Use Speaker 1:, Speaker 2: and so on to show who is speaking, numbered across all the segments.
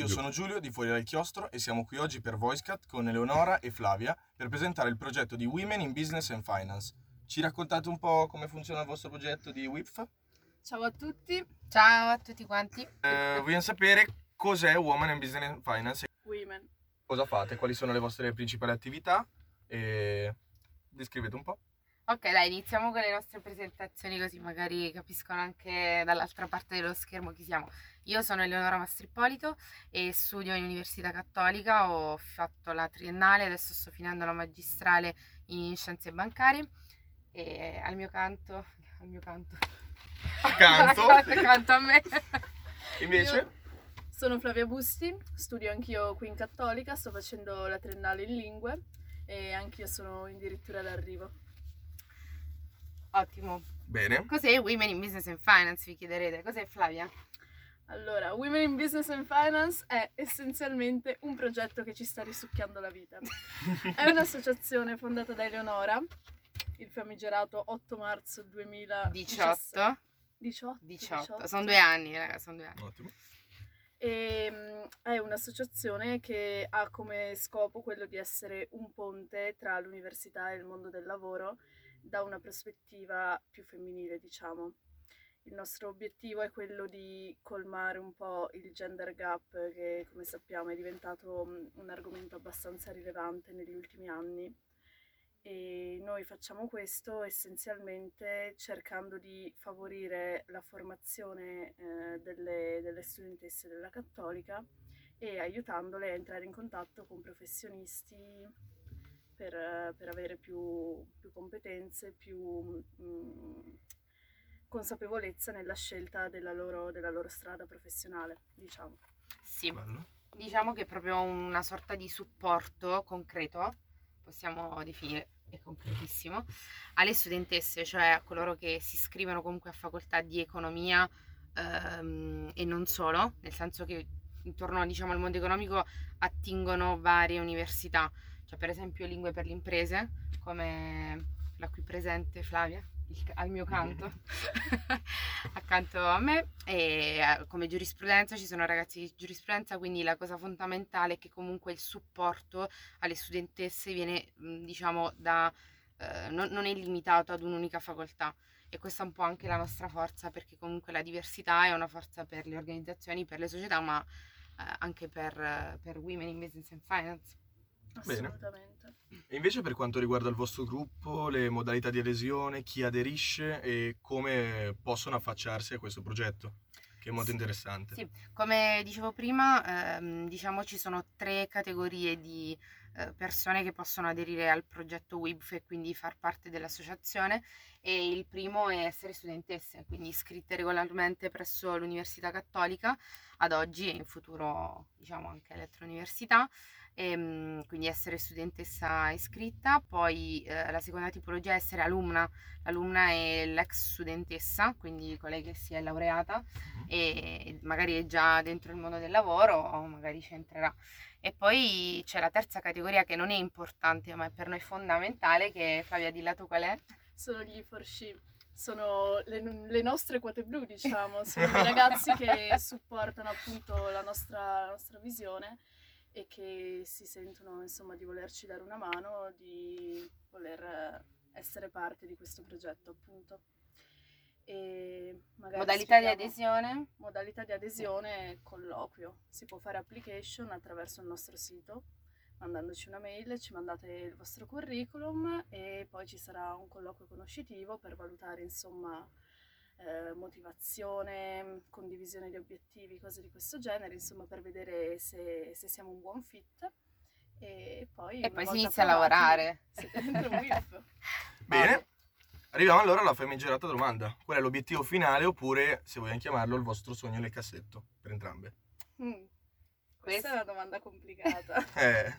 Speaker 1: Io sono Giulio di Fuori dal Chiostro e siamo qui oggi per VoiceCat con Eleonora e Flavia per presentare il progetto di Women in Business and Finance. Ci raccontate un po' come funziona il vostro progetto di WIPF?
Speaker 2: Ciao a tutti.
Speaker 3: Ciao a tutti quanti.
Speaker 1: Eh, vogliamo sapere cos'è Women in Business and Finance,
Speaker 2: Women.
Speaker 1: cosa fate, quali sono le vostre principali attività e descrivete un po'.
Speaker 3: Ok, dai, iniziamo con le nostre presentazioni così magari capiscono anche dall'altra parte dello schermo chi siamo. Io sono Eleonora Mastrippolito e studio in Università Cattolica, ho fatto la triennale, adesso sto finendo la magistrale in Scienze Bancarie e al mio canto, al mio canto,
Speaker 1: Accanto,
Speaker 3: accanto a me.
Speaker 1: invece,
Speaker 2: Io sono Flavia Busti, studio anch'io qui in Cattolica, sto facendo la triennale in lingue e anch'io sono addirittura d'arrivo.
Speaker 3: Ottimo.
Speaker 1: bene,
Speaker 3: Cos'è Women in Business and Finance, vi chiederete? Cos'è Flavia?
Speaker 2: Allora, Women in Business and Finance è essenzialmente un progetto che ci sta risucchiando la vita. È un'associazione fondata da Eleonora, il famigerato 8 marzo 2018.
Speaker 3: 18?
Speaker 2: 18.
Speaker 3: 18. Sono due anni, raga, sono due anni.
Speaker 1: ottimo.
Speaker 2: E, mm, è un'associazione che ha come scopo quello di essere un ponte tra l'università e il mondo del lavoro da una prospettiva più femminile, diciamo. Il nostro obiettivo è quello di colmare un po' il gender gap che, come sappiamo, è diventato mm, un argomento abbastanza rilevante negli ultimi anni. E noi facciamo questo essenzialmente cercando di favorire la formazione eh, delle, delle studentesse della Cattolica e aiutandole a entrare in contatto con professionisti per, per avere più competenze, più mm, consapevolezza nella scelta della loro, della loro strada professionale, diciamo.
Speaker 3: Sì.
Speaker 1: Bello.
Speaker 3: Diciamo che è proprio una sorta di supporto concreto, possiamo definire, è concretissimo, alle studentesse, cioè a coloro che si iscrivono comunque a facoltà di economia ehm, e non solo, nel senso che intorno diciamo, al mondo economico attingono varie università, cioè per esempio lingue per le imprese, come la qui presente Flavia, il- al mio canto, accanto a me, e eh, come giurisprudenza ci sono ragazzi di giurisprudenza, quindi la cosa fondamentale è che comunque il supporto alle studentesse viene, mh, diciamo, da, eh, non, non è limitato ad un'unica facoltà. E questa è un po' anche la nostra forza, perché comunque la diversità è una forza per le organizzazioni, per le società, ma eh, anche per, per Women in Business and Finance.
Speaker 1: Bene.
Speaker 2: Assolutamente.
Speaker 1: E invece per quanto riguarda il vostro gruppo, le modalità di adesione, chi aderisce e come possono affacciarsi a questo progetto, che è molto
Speaker 3: Sì.
Speaker 1: interessante.
Speaker 3: Sì, come dicevo prima, ehm, diciamo ci sono tre categorie di eh, persone che possono aderire al progetto WIBF e quindi far parte dell'associazione e il primo è essere studentesse, quindi iscritte regolarmente presso l'Università Cattolica ad oggi e in futuro diciamo anche alle altre università. Ehm, quindi essere studentessa iscritta, poi eh, la seconda tipologia è essere alumna, l'alumna è l'ex studentessa, quindi colei che si è laureata e magari è già dentro il mondo del lavoro o magari ci entrerà. E poi c'è la terza categoria che non è importante, ma è per noi fondamentale, che Flavia di lato qual è?
Speaker 2: Sono gli forci, sono le, le nostre quote blu, diciamo, sono i ragazzi che supportano appunto la nostra, la nostra visione e che si sentono insomma di volerci dare una mano, di voler essere parte di questo progetto appunto.
Speaker 3: Modalità di adesione?
Speaker 2: Modalità di adesione colloquio. Si può fare application attraverso il nostro sito, mandandoci una mail, ci mandate il vostro curriculum e poi ci sarà un colloquio conoscitivo per valutare insomma eh, motivazione, condivisione di obiettivi, cose di questo genere, insomma per vedere se, se siamo un buon fit. E poi,
Speaker 3: E poi si inizia a lavorare.
Speaker 1: Bene, arriviamo allora alla famigerata domanda. Qual è l'obiettivo finale oppure, se vogliamo chiamarlo, il vostro sogno nel cassetto, per entrambe?
Speaker 2: Mm, Questa
Speaker 3: Questa-
Speaker 2: è una domanda complicata.
Speaker 1: Eh,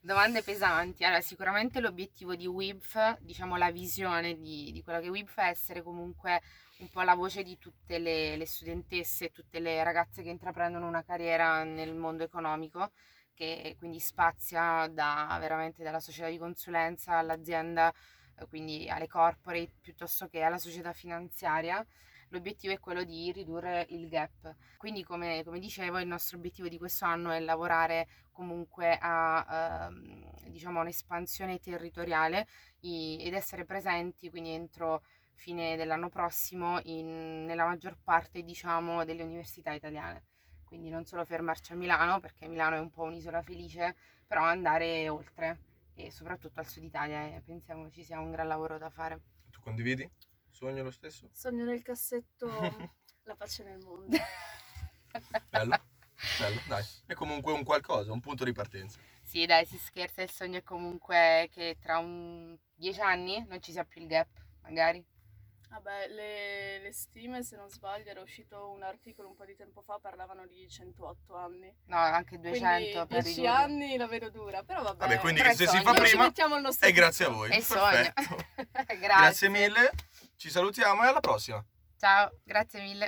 Speaker 3: Domande pesanti. Allora, sicuramente l'obiettivo di WIBF, diciamo la visione di, di quello che è WIBF è essere comunque un po' la voce di tutte le, le studentesse, tutte le ragazze che intraprendono una carriera nel mondo economico, che quindi spazia da, veramente dalla società di consulenza all'azienda, eh, quindi alle corporate, piuttosto che alla società finanziaria. L'obiettivo è quello di ridurre il gap. Quindi, come, come dicevo, il nostro obiettivo di questo anno è lavorare comunque a ehm, diciamo, un'espansione territoriale i- ed essere presenti quindi entro fine dell'anno prossimo in- nella maggior parte diciamo, delle università italiane. Quindi non solo fermarci a Milano, perché Milano è un po' un'isola felice, però andare oltre e soprattutto al sud Italia e pensiamo ci sia un gran lavoro da fare.
Speaker 1: Tu condividi? Sogno lo stesso?
Speaker 2: Sogno nel cassetto la pace nel mondo.
Speaker 1: Bello, bello, dai. È comunque un qualcosa, un punto di partenza.
Speaker 3: Sì, dai, si scherza, il sogno è comunque che tra un dieci anni non ci sia più il gap, magari.
Speaker 2: Vabbè, le, le stime, se non sbaglio, era uscito un articolo un po' di tempo fa, parlavano di 108 anni.
Speaker 3: No, anche 200 per
Speaker 2: Quindi 10
Speaker 3: ridurre.
Speaker 2: anni la vedo dura, però vabbè.
Speaker 1: Vabbè, quindi se
Speaker 3: è
Speaker 1: si
Speaker 3: sogno.
Speaker 1: fa prima
Speaker 2: mettiamo il nostro
Speaker 1: è grazie a voi.
Speaker 3: È il sogno.
Speaker 1: Perfetto.
Speaker 3: Grazie.
Speaker 1: Grazie mille, ci salutiamo e alla prossima.
Speaker 3: Ciao, grazie mille.